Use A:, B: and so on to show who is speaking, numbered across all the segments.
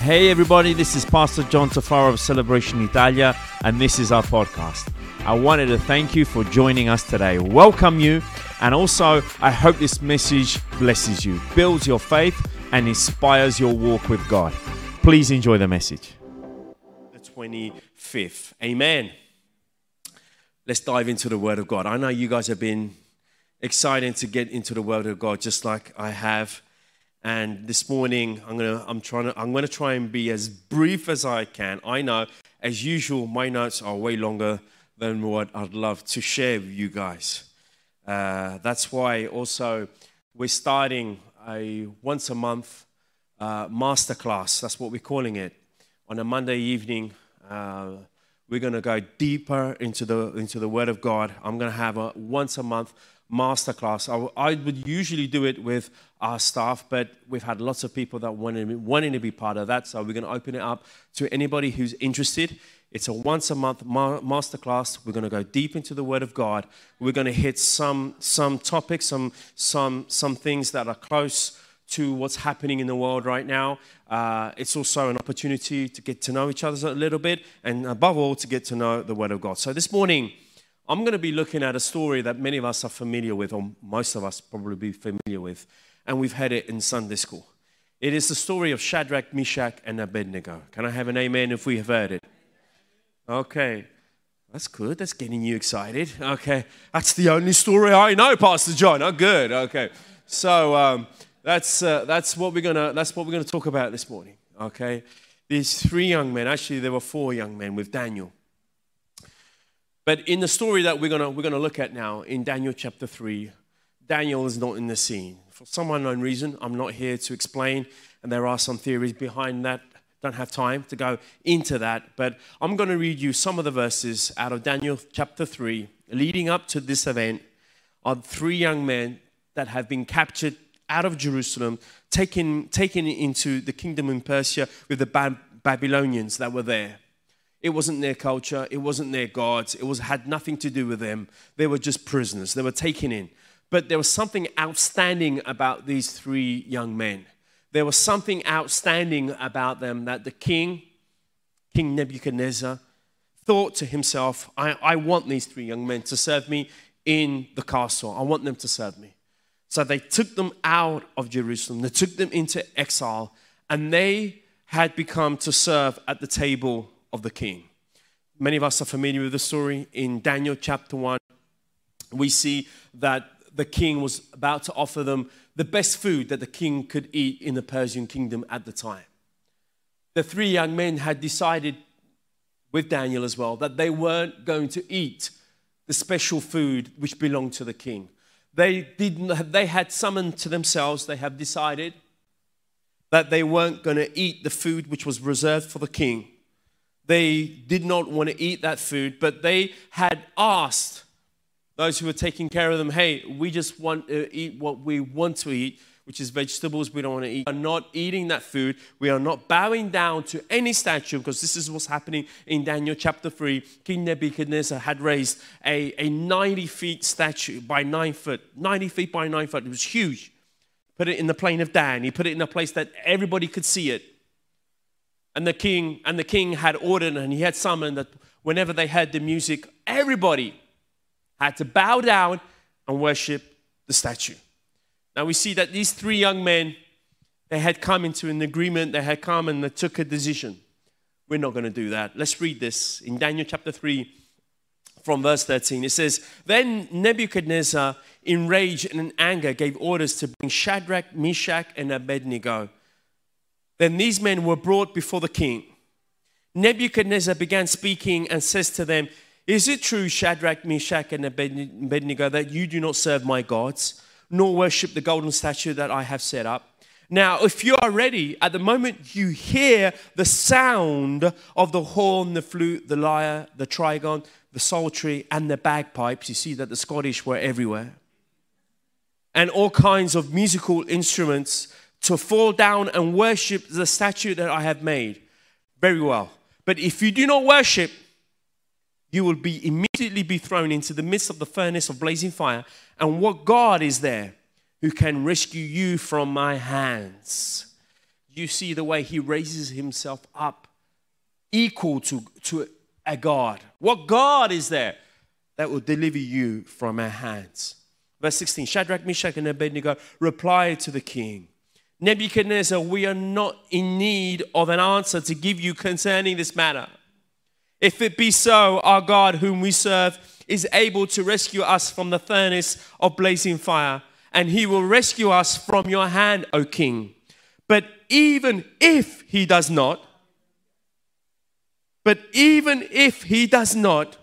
A: Hey, everybody, this is Pastor John Tafaro of Celebration Italia, and this is our podcast. I wanted to thank you for joining us today, welcome you, and also I hope this message blesses you, builds your faith, and inspires your walk with God. Please enjoy the message.
B: The 25th. Amen. Let's dive into the Word of God. I know you guys have been excited to get into the Word of God just like I have. And this morning, I'm gonna, I'm trying to, I'm gonna try and be as brief as I can. I know, as usual, my notes are way longer than what I'd love to share with you guys. Uh, that's why also we're starting a once a month uh, masterclass. That's what we're calling it. On a Monday evening, uh, we're going to go deeper into the into the Word of God. I'm going to have a once a month masterclass. I, I would usually do it with our staff, but we've had lots of people that wanted wanting to be part of that. So we're going to open it up to anybody who's interested. It's a once a month ma- masterclass. We're going to go deep into the Word of God. We're going to hit some some topics, some some some things that are close to what's happening in the world right now. Uh, it's also an opportunity to get to know each other a little bit, and above all, to get to know the Word of God. So this morning, I'm going to be looking at a story that many of us are familiar with, or most of us probably be familiar with, and we've had it in Sunday school. It is the story of Shadrach, Meshach, and Abednego. Can I have an amen if we have heard it? Okay. That's good. That's getting you excited. Okay. That's the only story I know, Pastor John. Oh, good. Okay. So um, that's, uh, that's what we're gonna that's what we're gonna talk about this morning. Okay. These three young men. Actually, there were four young men with Daniel. But in the story that we're gonna we're gonna look at now in Daniel chapter three, Daniel is not in the scene for some unknown reason. I'm not here to explain, and there are some theories behind that don't have time to go into that, but I'm going to read you some of the verses out of Daniel chapter 3, leading up to this event of three young men that have been captured out of Jerusalem, taken, taken into the kingdom in Persia with the Babylonians that were there. It wasn't their culture, it wasn't their gods, it was, had nothing to do with them. They were just prisoners, they were taken in. But there was something outstanding about these three young men there was something outstanding about them that the king, King Nebuchadnezzar, thought to himself, I, I want these three young men to serve me in the castle. I want them to serve me. So they took them out of Jerusalem, they took them into exile, and they had become to serve at the table of the king. Many of us are familiar with the story. In Daniel chapter 1, we see that the king was about to offer them the best food that the king could eat in the Persian kingdom at the time. The three young men had decided with Daniel as well that they weren't going to eat the special food which belonged to the king. They, didn't, they had summoned to themselves, they have decided that they weren't going to eat the food which was reserved for the king. They did not want to eat that food, but they had asked those who were taking care of them, hey, we just want to eat what we want to eat, which is vegetables we don't want to eat. We are not eating that food. We are not bowing down to any statue because this is what's happening in Daniel chapter 3. King Nebuchadnezzar had raised a, a 90 feet statue by 9 foot, 90 feet by 9 foot. It was huge. Put it in the plain of Dan. He put it in a place that everybody could see it. And the king and the king had ordered and he had summoned that whenever they heard the music, everybody had to bow down and worship the statue. Now we see that these three young men, they had come into an agreement, they had come and they took a decision. We're not going to do that. Let's read this in Daniel chapter 3 from verse 13. It says, Then Nebuchadnezzar, in rage and in anger, gave orders to bring Shadrach, Meshach, and Abednego. Then these men were brought before the king. Nebuchadnezzar began speaking and says to them, is it true, Shadrach, Meshach, and Abednego, that you do not serve my gods, nor worship the golden statue that I have set up? Now, if you are ready, at the moment you hear the sound of the horn, the flute, the lyre, the trigon, the psaltery, and the bagpipes, you see that the Scottish were everywhere, and all kinds of musical instruments to fall down and worship the statue that I have made. Very well. But if you do not worship, you will be immediately be thrown into the midst of the furnace of blazing fire. And what God is there who can rescue you from my hands? you see the way he raises himself up equal to, to a God. What God is there that will deliver you from our hands? Verse 16 Shadrach, Meshach, and Abednego replied to the king Nebuchadnezzar, we are not in need of an answer to give you concerning this matter. If it be so, our God, whom we serve, is able to rescue us from the furnace of blazing fire, and he will rescue us from your hand, O king. But even if he does not, but even if he does not,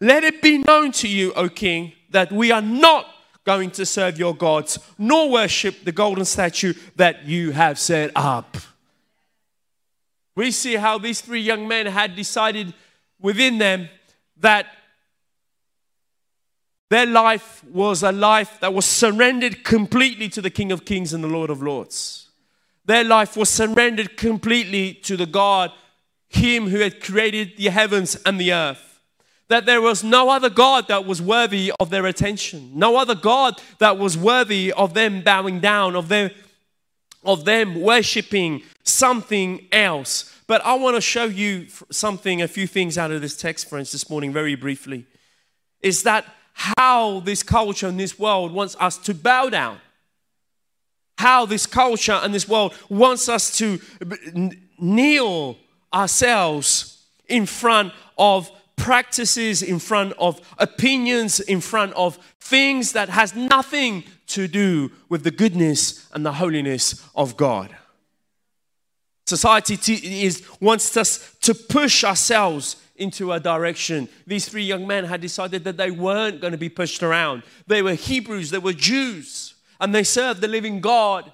B: let it be known to you, O king, that we are not going to serve your gods, nor worship the golden statue that you have set up. We see how these three young men had decided within them that their life was a life that was surrendered completely to the King of Kings and the Lord of Lords. Their life was surrendered completely to the God, Him who had created the heavens and the earth that there was no other God that was worthy of their attention, no other God that was worthy of them bowing down, of them, of them worshiping something else. But I want to show you something, a few things out of this text, friends, this morning, very briefly. Is that how this culture and this world wants us to bow down? How this culture and this world wants us to kneel ourselves in front of practices, in front of opinions, in front of things that has nothing to do with the goodness and the holiness of God. Society is, wants us to push ourselves into a direction. These three young men had decided that they weren't going to be pushed around. They were Hebrews, they were Jews, and they served the living God.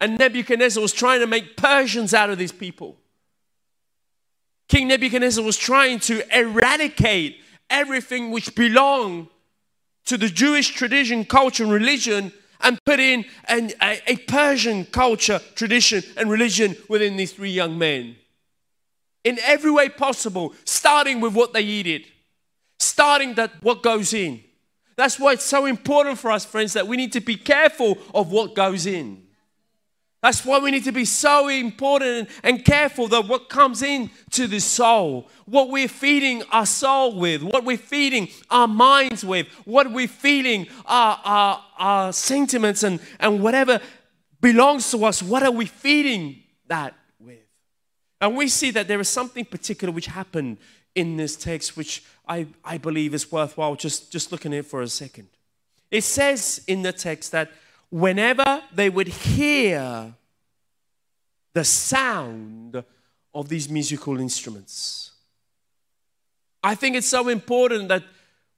B: And Nebuchadnezzar was trying to make Persians out of these people. King Nebuchadnezzar was trying to eradicate everything which belonged to the Jewish tradition, culture, and religion and put in an, a, a Persian culture, tradition, and religion within these three young men. In every way possible, starting with what they eated, starting that what goes in. That's why it's so important for us, friends, that we need to be careful of what goes in. That's why we need to be so important and careful that what comes in to the soul, what we're feeding our soul with, what we're feeding our minds with, what we're feeding our, our, our sentiments and, and whatever belongs to us, what are we feeding that with? And we see that there is something particular which happened in this text, which I, I believe is worthwhile just, just looking at it for a second. It says in the text that whenever they would hear the sound of these musical instruments. I think it's so important that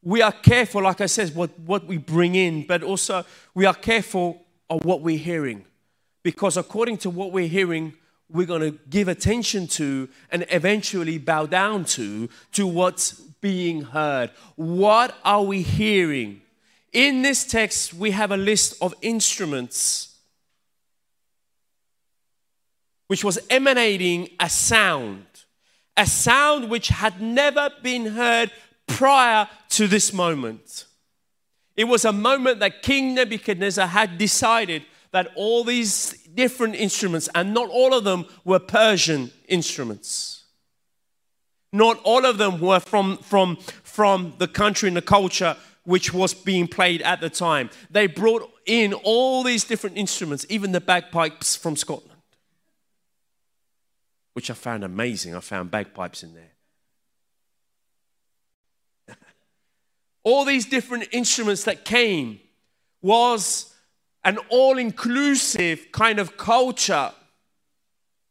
B: we are careful, like I said, what, what we bring in, but also we are careful of what we're hearing. Because according to what we're hearing, we're going to give attention to and eventually bow down to to what's being heard what are we hearing in this text, we have a list of instruments which was emanating a sound, a sound which had never been heard prior to this moment. It was a moment that King Nebuchadnezzar had decided that all these different instruments, and not all of them were Persian instruments. Not all of them were from, from, from the country and the culture which was being played at the time. They brought in all these different instruments, even the bagpipes from Scotland, which I found amazing. I found bagpipes in there. all these different instruments that came was an all inclusive kind of culture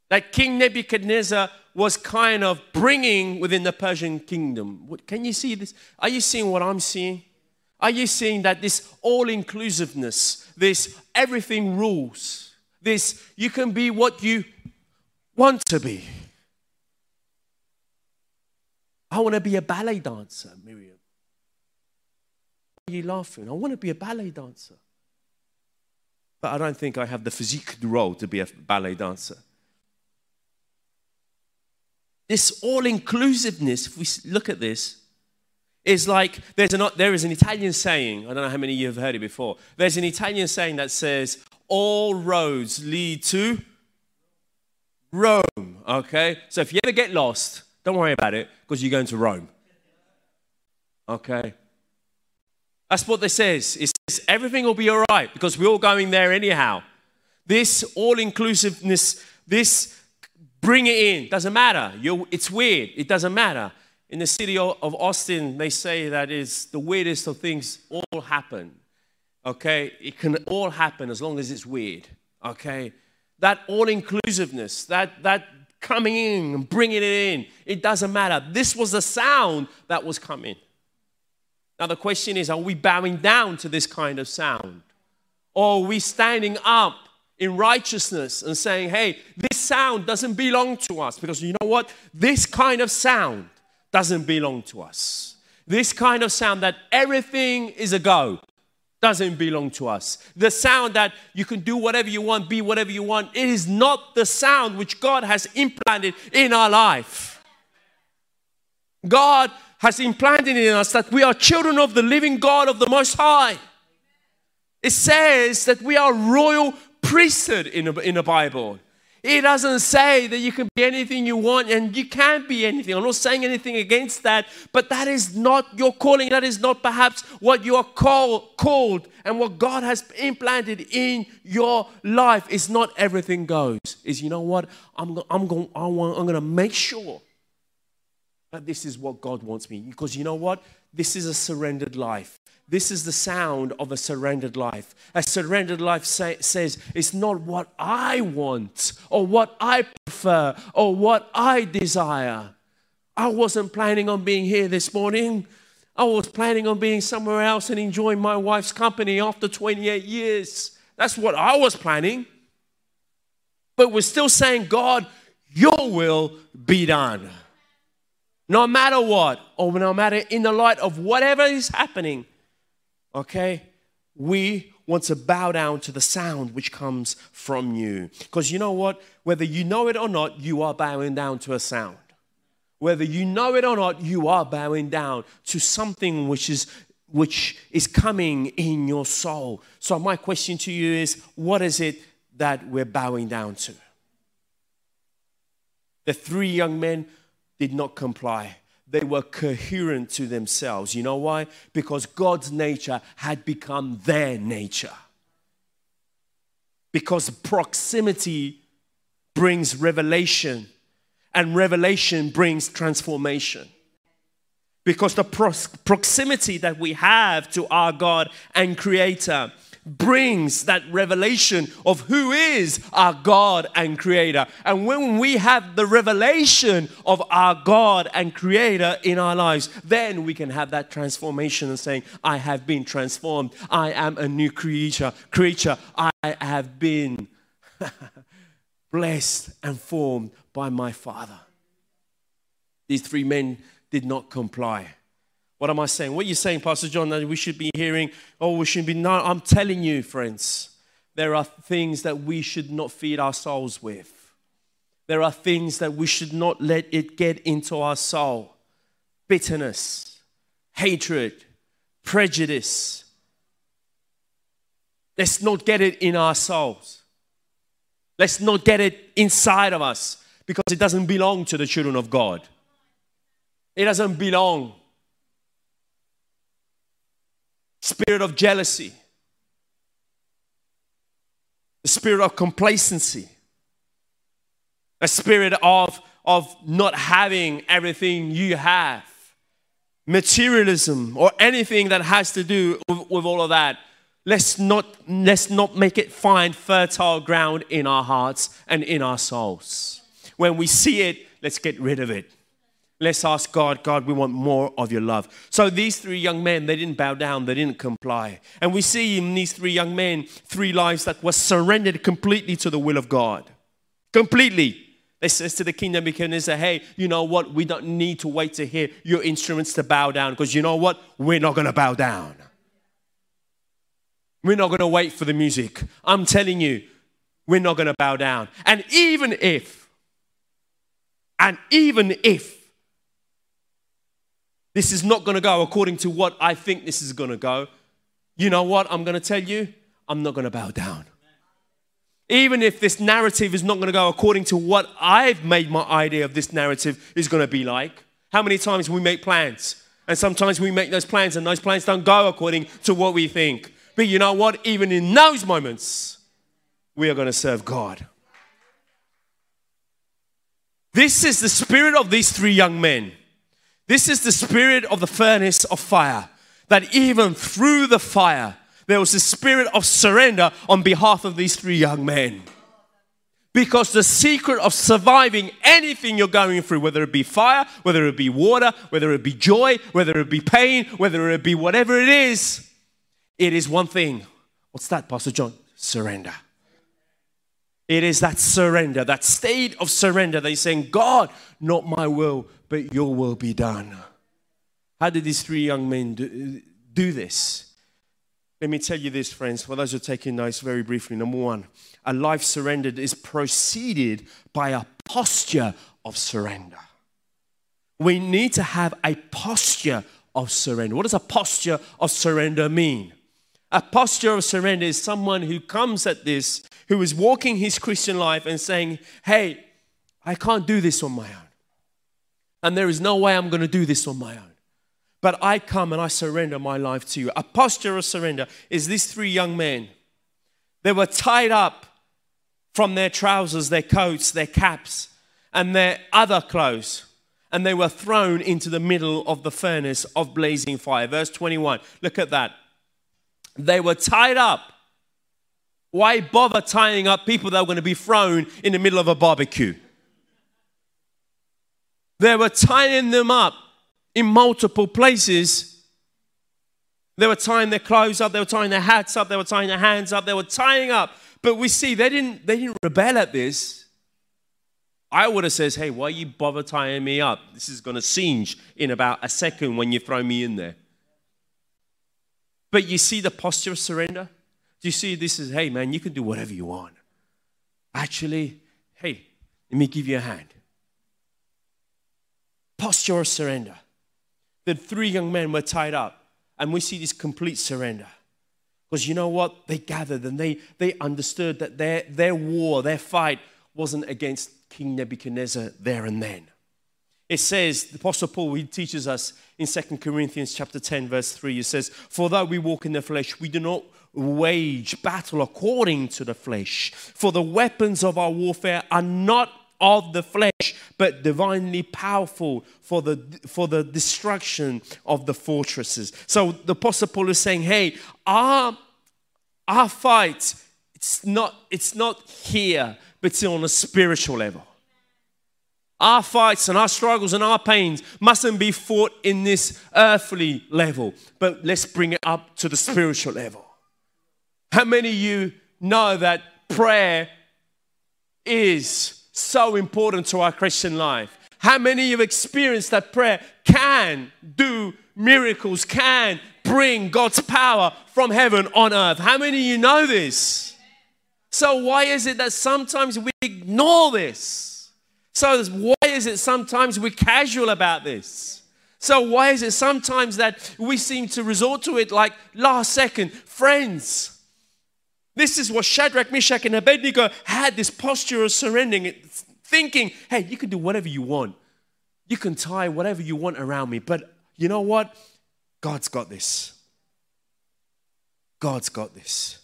B: that King Nebuchadnezzar was kind of bringing within the Persian kingdom. Can you see this? Are you seeing what I'm seeing? Are you seeing that this all inclusiveness, this everything rules, this you can be what you want to be? I want to be a ballet dancer, Miriam. Why are you laughing? I want to be a ballet dancer. But I don't think I have the physique role to be a ballet dancer. This all inclusiveness, if we look at this, is like there's an, there is an Italian saying, I don't know how many of you have heard it before. There's an Italian saying that says, All roads lead to Rome. Okay? So if you ever get lost, don't worry about it because you're going to Rome. Okay? That's what this says. It says everything will be all right because we're all going there anyhow. This all inclusiveness, this bring it in, doesn't matter. You're, it's weird, it doesn't matter. In the city of Austin, they say that is the weirdest of things all happen. Okay? It can all happen as long as it's weird. Okay? That all inclusiveness, that, that coming in and bringing it in, it doesn't matter. This was the sound that was coming. Now, the question is are we bowing down to this kind of sound? Or are we standing up in righteousness and saying, hey, this sound doesn't belong to us? Because you know what? This kind of sound doesn't belong to us. This kind of sound that everything is a go doesn't belong to us. The sound that you can do whatever you want, be whatever you want, it is not the sound which God has implanted in our life. God has implanted in us that we are children of the living God of the Most High. It says that we are royal priesthood in the, in the Bible. It doesn't say that you can be anything you want and you can't be anything. I'm not saying anything against that, but that is not your calling. That is not perhaps what you are call, called and what God has implanted in your life. It's not everything goes. Is you know what? I'm, I'm going I want, I'm going to make sure that this is what God wants me. Because you know what? This is a surrendered life. This is the sound of a surrendered life. A surrendered life say, says, It's not what I want or what I prefer or what I desire. I wasn't planning on being here this morning. I was planning on being somewhere else and enjoying my wife's company after 28 years. That's what I was planning. But we're still saying, God, your will be done. No matter what, or no matter in the light of whatever is happening, okay, we want to bow down to the sound which comes from you. Because you know what? Whether you know it or not, you are bowing down to a sound. Whether you know it or not, you are bowing down to something which is which is coming in your soul. So my question to you is what is it that we're bowing down to? The three young men did not comply they were coherent to themselves. You know why? Because God's nature had become their nature. Because proximity brings revelation, and revelation brings transformation. Because the proximity that we have to our God and Creator brings that revelation of who is our God and Creator. And when we have the revelation of our God and Creator in our lives, then we can have that transformation and saying, I have been transformed. I am a new creature. Creature, I have been blessed and formed by my Father. These three men did not comply. What am I saying? What are you saying, Pastor John, that we should be hearing? Oh, we should be. No, I'm telling you, friends, there are things that we should not feed our souls with. There are things that we should not let it get into our soul bitterness, hatred, prejudice. Let's not get it in our souls. Let's not get it inside of us because it doesn't belong to the children of God. It doesn't belong spirit of jealousy, the spirit of complacency, a spirit of, of not having everything you have, materialism, or anything that has to do with, with all of that. Let's not, let's not make it find fertile ground in our hearts and in our souls. When we see it, let's get rid of it. Let's ask God, God, we want more of your love. So these three young men, they didn't bow down, they didn't comply. And we see in these three young men three lives that were surrendered completely to the will of God. Completely. They says to the kingdom they say, hey, you know what? We don't need to wait to hear your instruments to bow down because you know what? We're not going to bow down. We're not going to wait for the music. I'm telling you, we're not going to bow down. And even if, and even if this is not going to go according to what I think this is going to go. You know what? I'm going to tell you, I'm not going to bow down. Even if this narrative is not going to go according to what I've made my idea of this narrative is going to be like. How many times we make plans and sometimes we make those plans and those plans don't go according to what we think. But you know what? Even in those moments, we are going to serve God. This is the spirit of these three young men. This is the spirit of the furnace of fire. That even through the fire, there was a spirit of surrender on behalf of these three young men. Because the secret of surviving anything you're going through, whether it be fire, whether it be water, whether it be joy, whether it be pain, whether it be whatever it is, it is one thing. What's that, Pastor John? Surrender. It is that surrender, that state of surrender he's saying, God, not my will, but your will be done. How did these three young men do, do this? Let me tell you this, friends, for those who are taking notes very briefly. Number one, a life surrendered is preceded by a posture of surrender. We need to have a posture of surrender. What does a posture of surrender mean? A posture of surrender is someone who comes at this, who is walking his Christian life and saying, Hey, I can't do this on my own. And there is no way I'm going to do this on my own. But I come and I surrender my life to you. A posture of surrender is these three young men. They were tied up from their trousers, their coats, their caps, and their other clothes. And they were thrown into the middle of the furnace of blazing fire. Verse 21. Look at that. They were tied up. Why bother tying up people that were going to be thrown in the middle of a barbecue? They were tying them up in multiple places. They were tying their clothes up, they were tying their hats up, they were tying their hands up, they were tying up. But we see they didn't, they didn't rebel at this. I would have says, hey, why you bother tying me up? This is going to singe in about a second when you throw me in there. But you see the posture of surrender? Do you see this is, hey, man, you can do whatever you want. Actually, hey, let me give you a hand. Posture of surrender. The three young men were tied up, and we see this complete surrender. Because you know what? They gathered and they, they understood that their, their war, their fight, wasn't against King Nebuchadnezzar there and then. It says, the Apostle Paul, he teaches us in 2 Corinthians chapter 10, verse 3, it says, For though we walk in the flesh, we do not wage battle according to the flesh. For the weapons of our warfare are not of the flesh, but divinely powerful for the, for the destruction of the fortresses. So the Apostle Paul is saying, hey, our, our fight, it's not, it's not here, but it's on a spiritual level. Our fights and our struggles and our pains mustn't be fought in this earthly level, but let's bring it up to the spiritual level. How many of you know that prayer is so important to our Christian life. How many of you have experienced that prayer can do miracles, can bring God's power from heaven on earth? How many of you know this? So, why is it that sometimes we ignore this? So, why is it sometimes we're casual about this? So, why is it sometimes that we seem to resort to it like last second? Friends, this is what Shadrach, Meshach, and Abednego had this posture of surrendering, thinking, hey, you can do whatever you want. You can tie whatever you want around me. But you know what? God's got this. God's got this.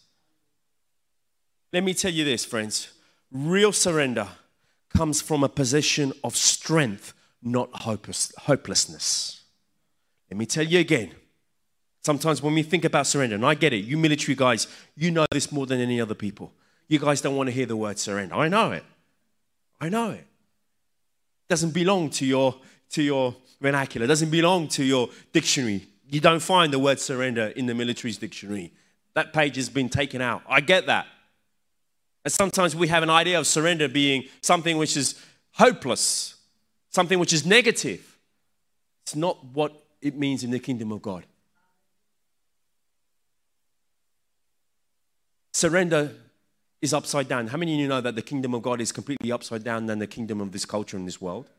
B: Let me tell you this, friends. Real surrender comes from a position of strength, not hopeless, hopelessness. Let me tell you again Sometimes when we think about surrender, and I get it, you military guys, you know this more than any other people. You guys don't want to hear the word surrender. I know it. I know it. doesn't belong to your, to your vernacular, doesn't belong to your dictionary. You don't find the word surrender in the military's dictionary. That page has been taken out. I get that. And sometimes we have an idea of surrender being something which is hopeless, something which is negative. It's not what it means in the kingdom of God. Surrender is upside down. How many of you know that the kingdom of God is completely upside down than the kingdom of this culture in this world?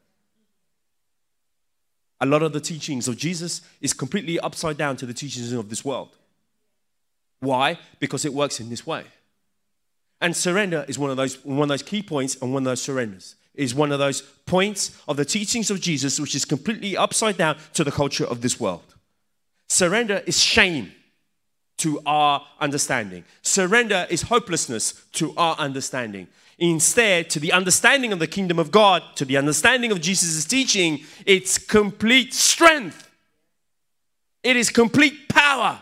B: A lot of the teachings of Jesus is completely upside down to the teachings of this world. Why? Because it works in this way. And surrender is one of those one of those key points and one of those surrenders is one of those points of the teachings of Jesus which is completely upside down to the culture of this world. Surrender is shame to our understanding. Surrender is hopelessness to our understanding. Instead, to the understanding of the kingdom of God, to the understanding of Jesus' teaching, it's complete strength. It is complete power.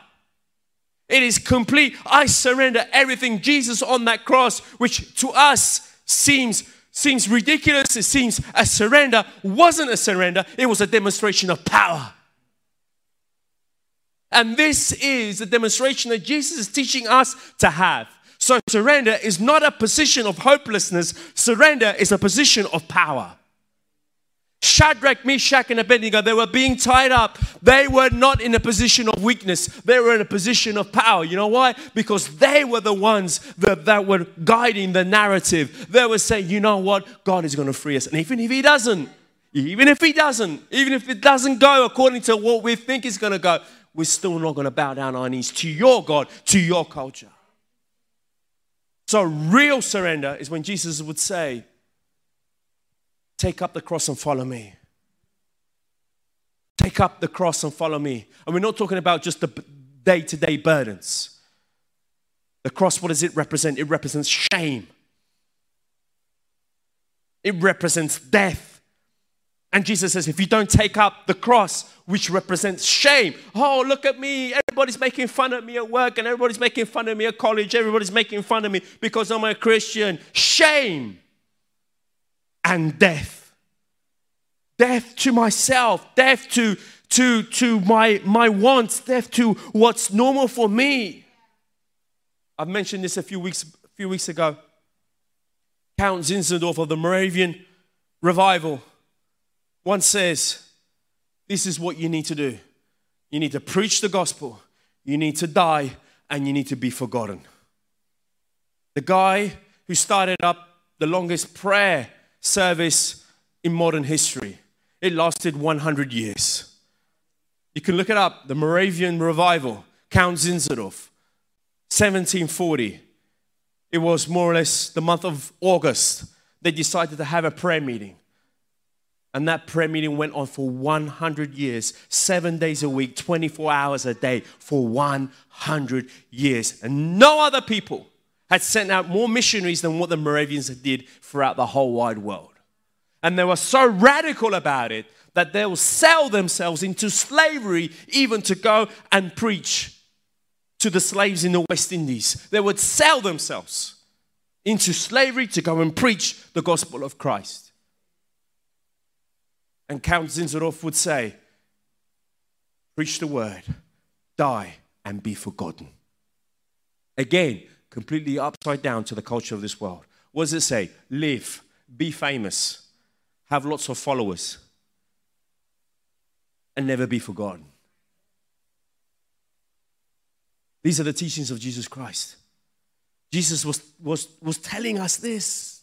B: It is complete. I surrender everything. Jesus on that cross, which to us seems seems ridiculous, it seems a surrender, wasn't a surrender, it was a demonstration of power. And this is a demonstration that Jesus is teaching us to have. So, surrender is not a position of hopelessness, surrender is a position of power. Shadrach, Meshach, and Abednego, they were being tied up. They were not in a position of weakness. They were in a position of power. You know why? Because they were the ones that, that were guiding the narrative. They were saying, you know what? God is going to free us. And even if He doesn't, even if He doesn't, even if it doesn't go according to what we think is going to go, we're still not going to bow down our knees to your God, to your culture. So, real surrender is when Jesus would say, Take up the cross and follow me. Take up the cross and follow me. And we're not talking about just the day to day burdens. The cross, what does it represent? It represents shame, it represents death. And Jesus says, if you don't take up the cross, which represents shame, oh, look at me. Everybody's making fun of me at work, and everybody's making fun of me at college. Everybody's making fun of me because I'm a Christian. Shame and death. Death to myself, death to, to, to my, my wants, death to what's normal for me. I've mentioned this a few weeks, a few weeks ago. Count Zinzendorf of the Moravian revival once says, This is what you need to do. You need to preach the gospel, you need to die, and you need to be forgotten. The guy who started up the longest prayer service in modern history, it lasted 100 years. You can look it up the Moravian revival, Count Zinzendorf, 1740. It was more or less the month of August. They decided to have a prayer meeting. And that prayer meeting went on for 100 years, seven days a week, 24 hours a day, for 100 years. And no other people had sent out more missionaries than what the Moravians did throughout the whole wide world. And they were so radical about it that they will sell themselves into slavery even to go and preach to the slaves in the West Indies. They would sell themselves into slavery to go and preach the gospel of Christ. And Count Zinzendorf would say, Preach the word, die, and be forgotten. Again, completely upside down to the culture of this world. What does it say? Live, be famous, have lots of followers, and never be forgotten. These are the teachings of Jesus Christ. Jesus was, was, was telling us this.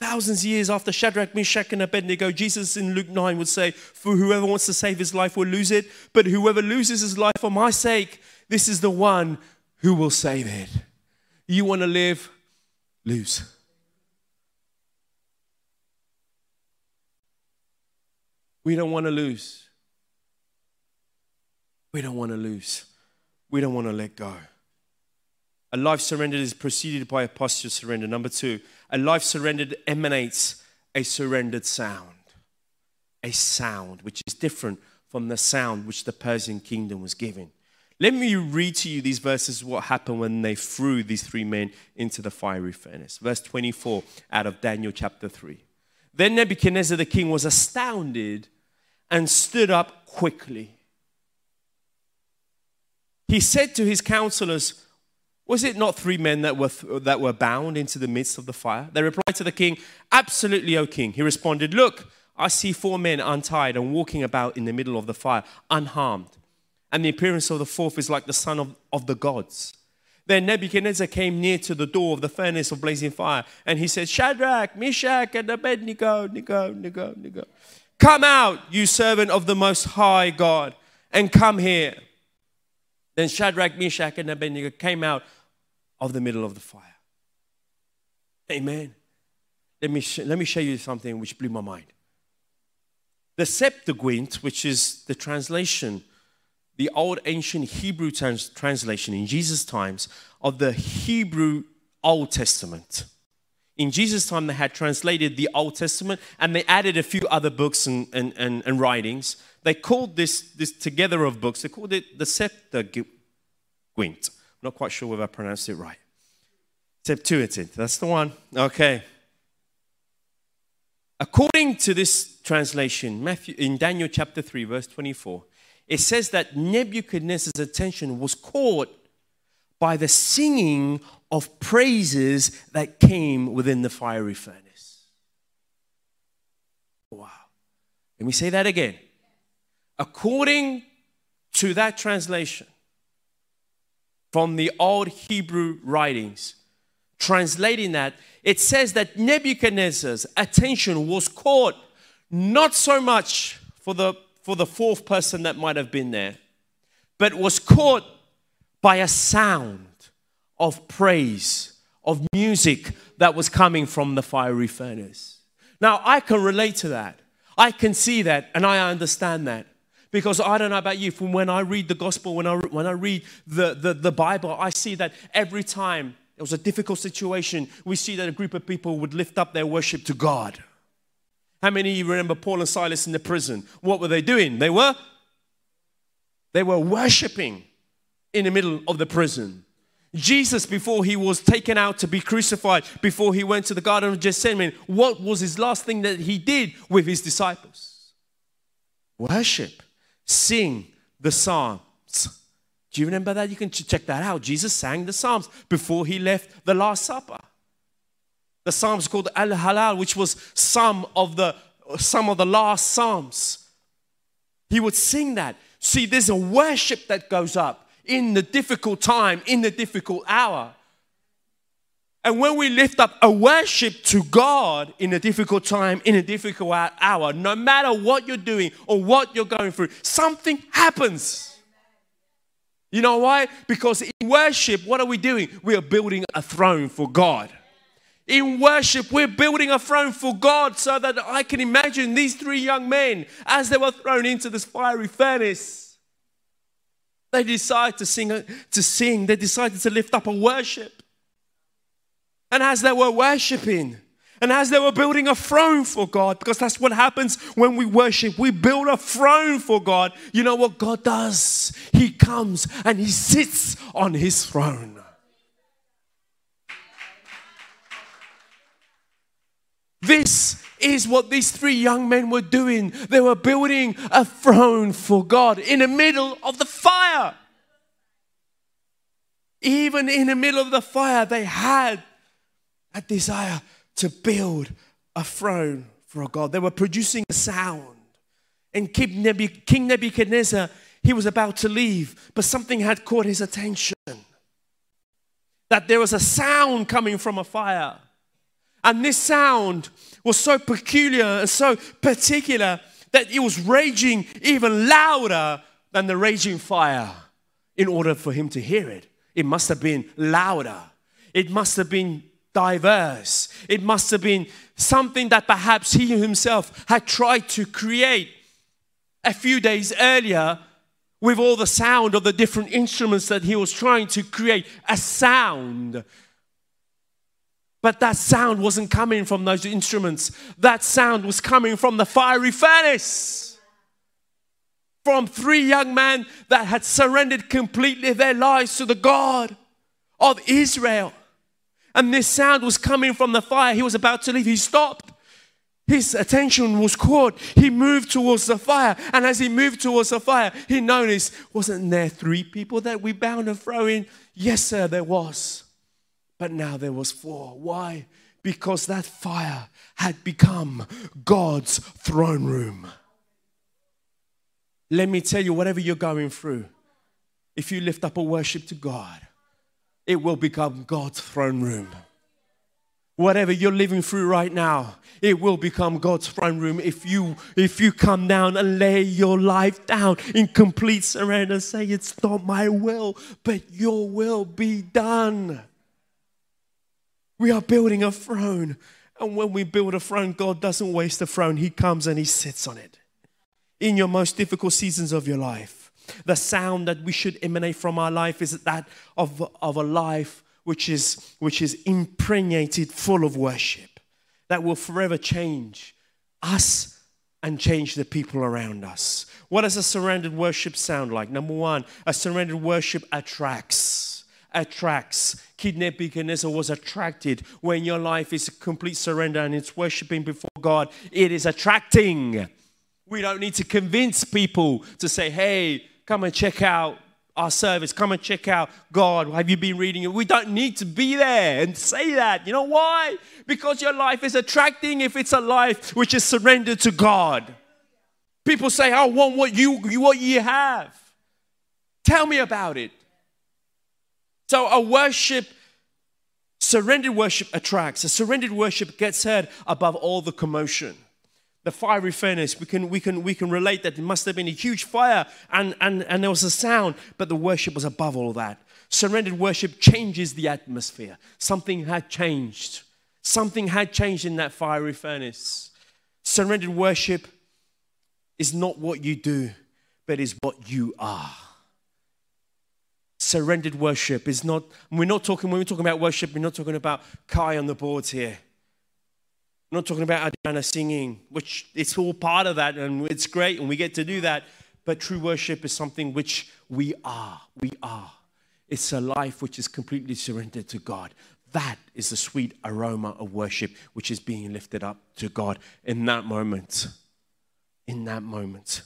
B: Thousands of years after Shadrach, Meshach, and Abednego, Jesus in Luke 9 would say, For whoever wants to save his life will lose it, but whoever loses his life for my sake, this is the one who will save it. You want to live? Lose. We don't want to lose. We don't want to lose. We don't want to let go. A life surrendered is preceded by a posture surrender. Number two, a life surrendered emanates a surrendered sound. A sound which is different from the sound which the Persian kingdom was giving. Let me read to you these verses what happened when they threw these three men into the fiery furnace. Verse 24 out of Daniel chapter 3. Then Nebuchadnezzar the king was astounded and stood up quickly. He said to his counselors, was it not three men that were, that were bound into the midst of the fire? They replied to the king, Absolutely, O king. He responded, Look, I see four men untied and walking about in the middle of the fire, unharmed. And the appearance of the fourth is like the son of, of the gods. Then Nebuchadnezzar came near to the door of the furnace of blazing fire, and he said, Shadrach, Meshach, and Abednego, Nego, Nego, Nego. Come out, you servant of the Most High God, and come here. Then Shadrach, Meshach, and Abednego came out of the middle of the fire. Amen. Let me, sh- let me show you something which blew my mind. The Septuagint, which is the translation, the old ancient Hebrew trans- translation in Jesus' times of the Hebrew Old Testament. In Jesus' time, they had translated the Old Testament and they added a few other books and, and, and, and writings. They called this, this together of books, they called it the Septuagint. Not quite sure whether I pronounced it right. Septuagint, that's the one. Okay. According to this translation, Matthew, in Daniel chapter 3, verse 24, it says that Nebuchadnezzar's attention was caught by the singing of praises that came within the fiery furnace. Wow. Let me say that again. According to that translation from the old Hebrew writings, translating that, it says that Nebuchadnezzar's attention was caught not so much for the, for the fourth person that might have been there, but was caught by a sound of praise, of music that was coming from the fiery furnace. Now, I can relate to that. I can see that and I understand that. Because I don't know about you, from when I read the gospel, when I, when I read the, the, the Bible, I see that every time it was a difficult situation, we see that a group of people would lift up their worship to God. How many of you remember Paul and Silas in the prison? What were they doing? They were they were worshiping in the middle of the prison. Jesus, before he was taken out to be crucified, before he went to the Garden of Gethsemane, what was his last thing that he did with his disciples? Worship, sing the Psalms. Do you remember that? You can check that out. Jesus sang the Psalms before he left the Last Supper. The Psalms called Al Halal, which was some of the some of the last Psalms. He would sing that. See, there's a worship that goes up in the difficult time, in the difficult hour. And when we lift up a worship to God in a difficult time, in a difficult hour, no matter what you're doing or what you're going through, something happens. You know why? Because in worship, what are we doing? We are building a throne for God. In worship, we're building a throne for God so that I can imagine these three young men as they were thrown into this fiery furnace. They decided to sing, to sing. They decided to lift up a worship. And as they were worshiping, and as they were building a throne for God, because that's what happens when we worship, we build a throne for God. You know what God does? He comes and He sits on His throne. This is what these three young men were doing. They were building a throne for God in the middle of the fire. Even in the middle of the fire, they had a desire to build a throne for a God. They were producing a sound. And King Nebuchadnezzar, he was about to leave, but something had caught his attention. That there was a sound coming from a fire. And this sound was so peculiar and so particular that it was raging even louder than the raging fire. In order for him to hear it, it must have been louder. It must have been diverse. It must have been something that perhaps he himself had tried to create a few days earlier with all the sound of the different instruments that he was trying to create a sound. But that sound wasn't coming from those instruments, that sound was coming from the fiery furnace. From three young men that had surrendered completely their lives to the God of Israel and this sound was coming from the fire. He was about to leave. He stopped. His attention was caught. He moved towards the fire. And as he moved towards the fire, he noticed, wasn't there three people that we bound and throw in? Yes, sir, there was. But now there was four. Why? Because that fire had become God's throne room. Let me tell you, whatever you're going through, if you lift up a worship to God, it will become God's throne room. Whatever you're living through right now, it will become God's throne room if you if you come down and lay your life down in complete surrender and say, It's not my will, but your will be done. We are building a throne. And when we build a throne, God doesn't waste the throne. He comes and He sits on it. In your most difficult seasons of your life, the sound that we should emanate from our life is that of, of a life which is, which is impregnated, full of worship, that will forever change us and change the people around us. What does a surrendered worship sound like? Number one, a surrendered worship attracts. Attracts. King Nebuchadnezzar was attracted when your life is complete surrender and it's worshiping before God. It is attracting. We don't need to convince people to say, hey, come and check out our service. Come and check out God. Have you been reading it? We don't need to be there and say that. You know why? Because your life is attracting if it's a life which is surrendered to God. People say, I want what you, what you have. Tell me about it. So a worship, surrendered worship attracts. A surrendered worship gets heard above all the commotion the fiery furnace, we can, we can, we can relate that it must have been a huge fire and, and, and there was a sound, but the worship was above all that. Surrendered worship changes the atmosphere. Something had changed. Something had changed in that fiery furnace. Surrendered worship is not what you do, but is what you are. Surrendered worship is not, we're not talking, when we're talking about worship, we're not talking about Kai on the boards here. I'm not talking about Adriana singing, which it's all part of that and it's great and we get to do that. But true worship is something which we are. We are. It's a life which is completely surrendered to God. That is the sweet aroma of worship which is being lifted up to God in that moment. In that moment.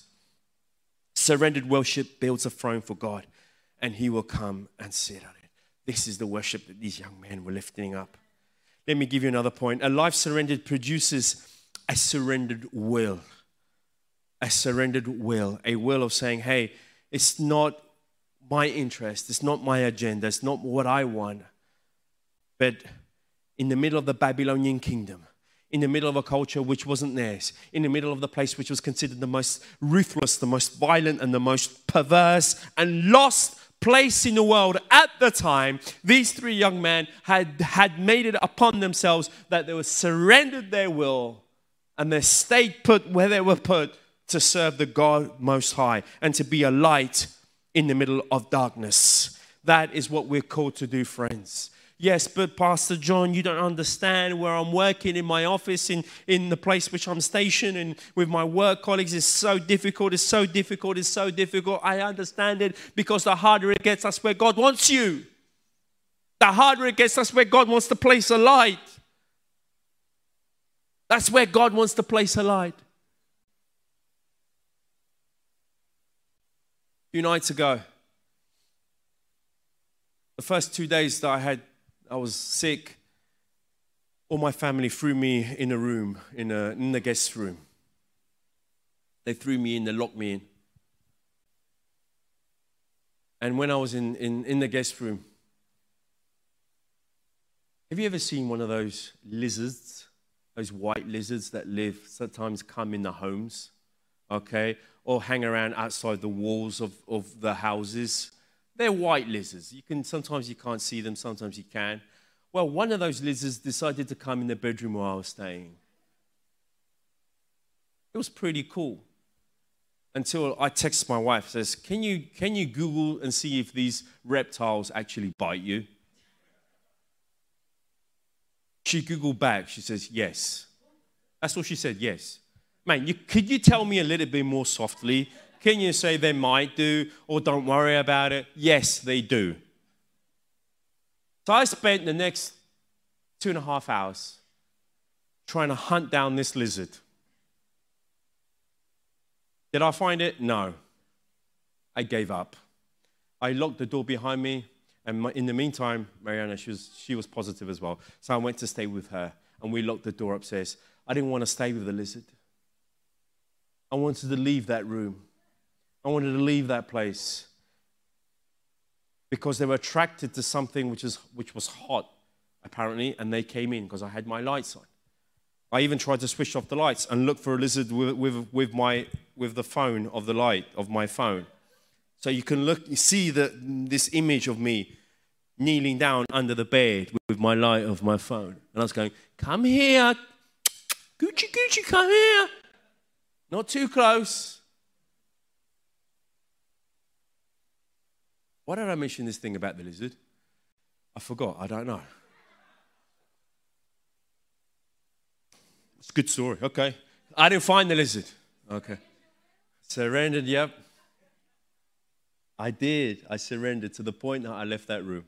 B: Surrendered worship builds a throne for God and He will come and sit on it. This is the worship that these young men were lifting up. Let me give you another point. A life surrendered produces a surrendered will. A surrendered will. A will of saying, hey, it's not my interest, it's not my agenda, it's not what I want. But in the middle of the Babylonian kingdom, in the middle of a culture which wasn't theirs, in the middle of the place which was considered the most ruthless, the most violent, and the most perverse and lost place in the world at the time, these three young men had, had made it upon themselves that they were surrendered their will and their state put where they were put to serve the God Most High and to be a light in the middle of darkness. That is what we're called to do, friends. Yes, but Pastor John, you don't understand where I'm working in my office, in, in the place which I'm stationed, and with my work colleagues. It's so difficult, it's so difficult, it's so difficult. I understand it because the harder it gets, that's where God wants you. The harder it gets, that's where God wants to place a light. That's where God wants to place a light. A few nights ago, the first two days that I had I was sick, all my family threw me in a room, in, a, in the guest room. They threw me in, they locked me in. And when I was in, in, in the guest room, have you ever seen one of those lizards, those white lizards that live, sometimes come in the homes, okay, or hang around outside the walls of, of the houses? They're white lizards. You can sometimes you can't see them, sometimes you can. Well, one of those lizards decided to come in the bedroom where I was staying. It was pretty cool. Until I text my wife, says, Can you can you Google and see if these reptiles actually bite you? She Googled back, she says, Yes. That's what she said, yes. Man, you, could you tell me a little bit more softly? Can you say they might do or don't worry about it? Yes, they do. So I spent the next two and a half hours trying to hunt down this lizard. Did I find it? No. I gave up. I locked the door behind me, and in the meantime, Mariana, she was, she was positive as well. So I went to stay with her, and we locked the door upstairs. I didn't want to stay with the lizard. I wanted to leave that room. I wanted to leave that place because they were attracted to something which, is, which was hot, apparently, and they came in because I had my lights on. I even tried to switch off the lights and look for a lizard with, with, with, my, with the phone of the light of my phone. So you can look, you see the, this image of me kneeling down under the bed with my light of my phone. And I was going, Come here. Gucci, Gucci, come here. Not too close. Why did I mention this thing about the lizard? I forgot. I don't know. It's a good story. Okay. I didn't find the lizard. Okay. Surrendered, yep. I did. I surrendered to the point that I left that room.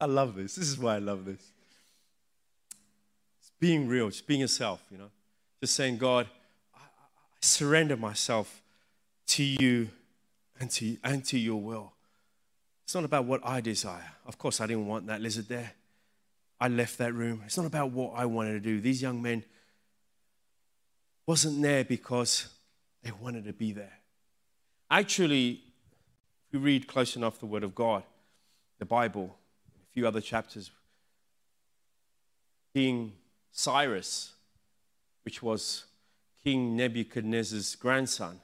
B: I love this. This is why I love this. It's being real, just being yourself, you know. Just saying, God, I, I surrender myself to you and to, and to your will. It's not about what I desire. Of course, I didn't want that lizard there. I left that room. It's not about what I wanted to do. These young men wasn't there because they wanted to be there. Actually, if you read close enough the Word of God, the Bible, a few other chapters, King Cyrus, which was King Nebuchadnezzar's grandson,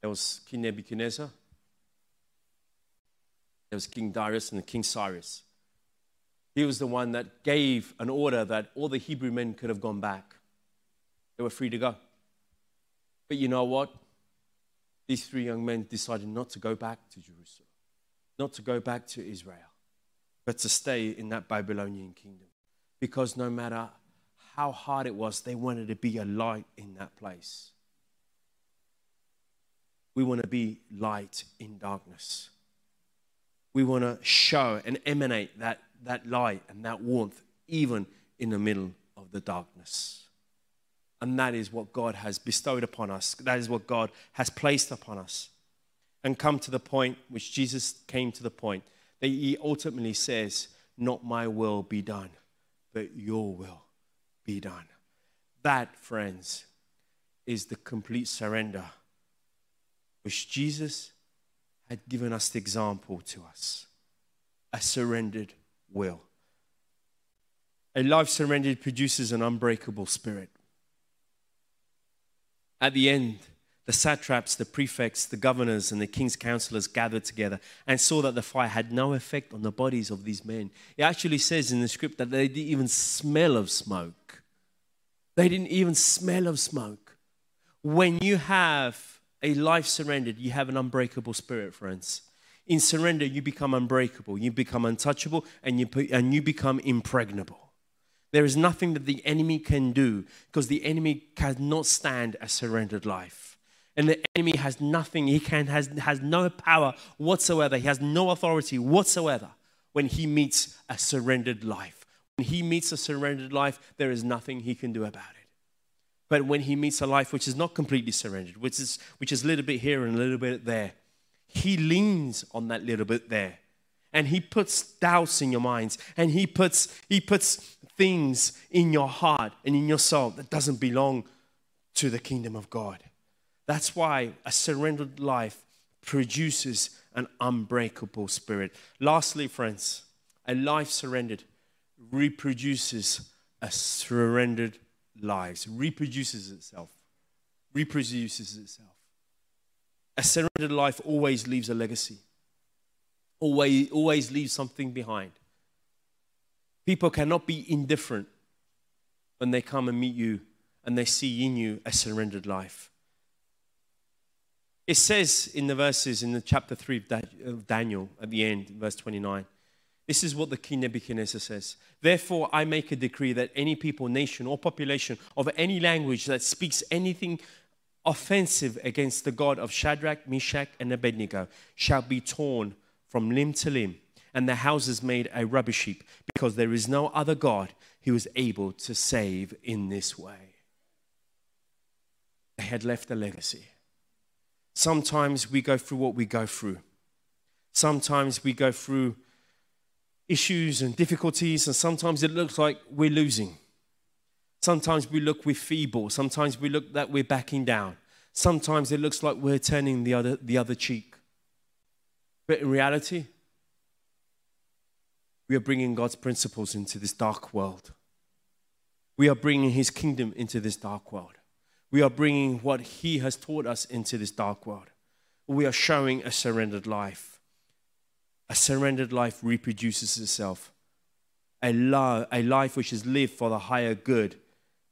B: there was King Nebuchadnezzar, there was King Darius, and King Cyrus. He was the one that gave an order that all the Hebrew men could have gone back. They were free to go. But you know what? These three young men decided not to go back to Jerusalem, not to go back to Israel, but to stay in that Babylonian kingdom. Because no matter how hard it was, they wanted to be a light in that place. We want to be light in darkness. We want to show and emanate that, that light and that warmth even in the middle of the darkness. And that is what God has bestowed upon us. That is what God has placed upon us. And come to the point, which Jesus came to the point, that he ultimately says, Not my will be done, but your will be done. That, friends, is the complete surrender which Jesus had given us the example to us a surrendered will. A life surrendered produces an unbreakable spirit. At the end, the satraps, the prefects, the governors, and the king's counselors gathered together and saw that the fire had no effect on the bodies of these men. It actually says in the script that they didn't even smell of smoke. They didn't even smell of smoke. When you have a life surrendered, you have an unbreakable spirit, friends. In surrender, you become unbreakable, you become untouchable, and you, and you become impregnable. There is nothing that the enemy can do because the enemy cannot stand a surrendered life. And the enemy has nothing, he can, has, has no power whatsoever, he has no authority whatsoever when he meets a surrendered life. When he meets a surrendered life, there is nothing he can do about it. But when he meets a life which is not completely surrendered, which is, which is a little bit here and a little bit there, he leans on that little bit there. And he puts doubts in your minds. And he puts he puts things in your heart and in your soul that doesn't belong to the kingdom of god. That's why a surrendered life produces an unbreakable spirit. Lastly friends a life surrendered reproduces a surrendered lives reproduces itself reproduces itself a surrendered life always leaves a legacy always, always leaves something behind. People cannot be indifferent when they come and meet you and they see in you a surrendered life. It says in the verses in the chapter 3 of Daniel at the end, verse 29, this is what the king Nebuchadnezzar says. Therefore, I make a decree that any people, nation, or population of any language that speaks anything offensive against the God of Shadrach, Meshach, and Abednego shall be torn from limb to limb, and their houses made a rubbish heap, because there is no other God who is able to save in this way. They had left a legacy. Sometimes we go through what we go through. Sometimes we go through issues and difficulties, and sometimes it looks like we're losing. Sometimes we look we're feeble. Sometimes we look that we're backing down. Sometimes it looks like we're turning the other, the other cheek. But in reality, we are bringing God's principles into this dark world. We are bringing His kingdom into this dark world. We are bringing what He has taught us into this dark world. we are showing a surrendered life. A surrendered life reproduces itself. A, lo- a life which is lived for the higher good,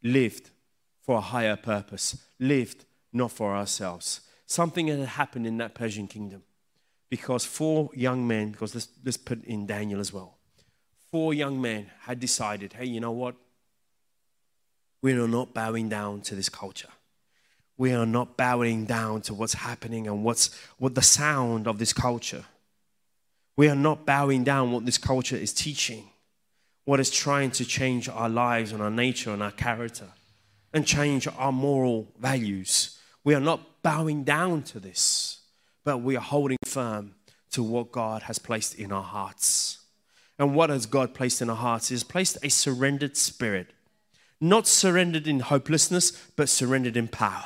B: lived for a higher purpose, lived not for ourselves. Something had happened in that Persian kingdom because four young men, because let's, let's put in Daniel as well, four young men had decided, hey, you know what? We are not bowing down to this culture. We are not bowing down to what's happening and what's what the sound of this culture. We are not bowing down what this culture is teaching, what is trying to change our lives and our nature and our character and change our moral values. We are not bowing down to this, but we are holding firm to what God has placed in our hearts. And what has God placed in our hearts? is placed a surrendered spirit. Not surrendered in hopelessness, but surrendered in power.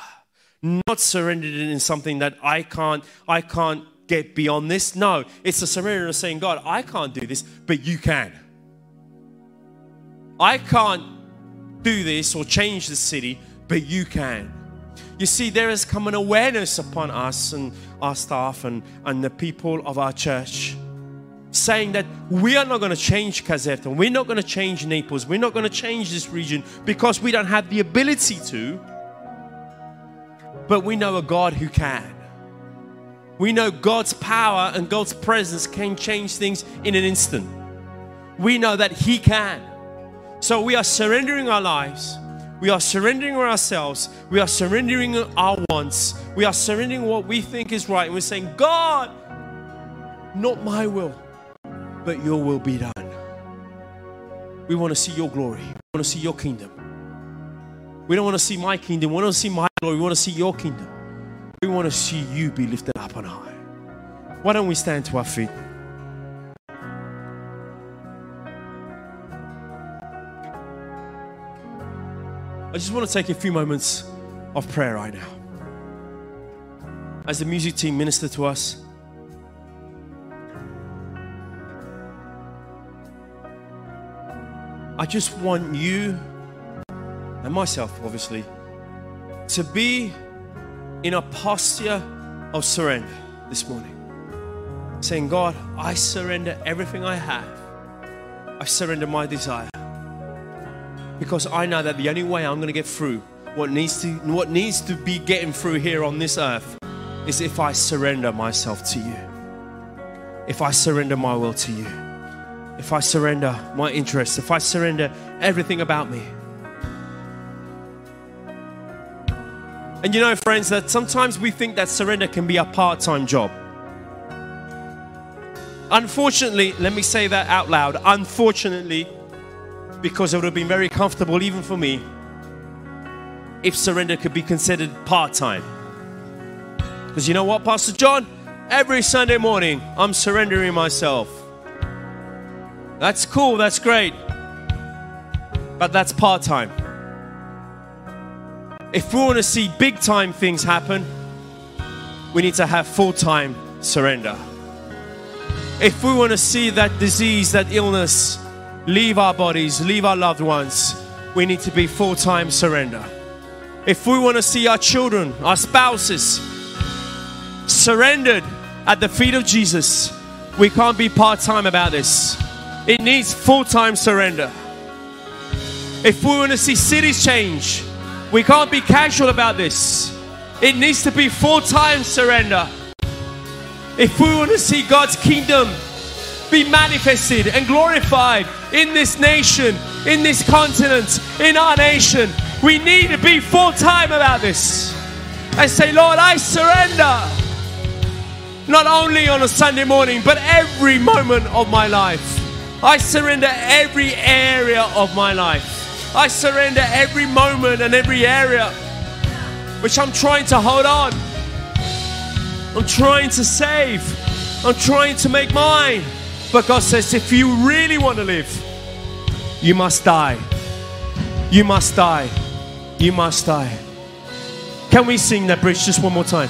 B: Not surrendered in something that I can't, I can't get beyond this. No, it's a surrender of saying, God, I can't do this, but you can. I can't do this or change the city, but you can. You see, there has come an awareness upon us and our staff and, and the people of our church saying that we are not going to change Caserta, we're not going to change Naples, we're not going to change this region because we don't have the ability to, but we know a God who can. We know God's power and God's presence can change things in an instant. We know that He can. So we are surrendering our lives. We are surrendering ourselves. We are surrendering our wants. We are surrendering what we think is right. And we're saying, God, not my will, but your will be done. We want to see your glory. We want to see your kingdom. We don't want to see my kingdom. We want to see my glory. We want to see your kingdom. We want to see you be lifted up on high. Why don't we stand to our feet? I just want to take a few moments of prayer right now. As the music team minister to us, I just want you and myself, obviously, to be in a posture of surrender this morning. Saying, God, I surrender everything I have. I surrender my desire. Because I know that the only way I'm going to get through what needs to what needs to be getting through here on this earth is if I surrender myself to you. If I surrender my will to you. If I surrender my interests, if I surrender everything about me. And you know, friends, that sometimes we think that surrender can be a part time job. Unfortunately, let me say that out loud. Unfortunately, because it would have been very comfortable even for me if surrender could be considered part time. Because you know what, Pastor John? Every Sunday morning, I'm surrendering myself. That's cool, that's great. But that's part time. If we want to see big time things happen, we need to have full time surrender. If we want to see that disease, that illness leave our bodies, leave our loved ones, we need to be full time surrender. If we want to see our children, our spouses surrendered at the feet of Jesus, we can't be part time about this. It needs full time surrender. If we want to see cities change, we can't be casual about this. It needs to be full time surrender. If we want to see God's kingdom be manifested and glorified in this nation, in this continent, in our nation, we need to be full time about this. I say, Lord, I surrender. Not only on a Sunday morning, but every moment of my life. I surrender every area of my life. I surrender every moment and every area which I'm trying to hold on. I'm trying to save. I'm trying to make mine. But God says, if you really want to live, you must die. You must die. You must die. Can we sing that bridge just one more time?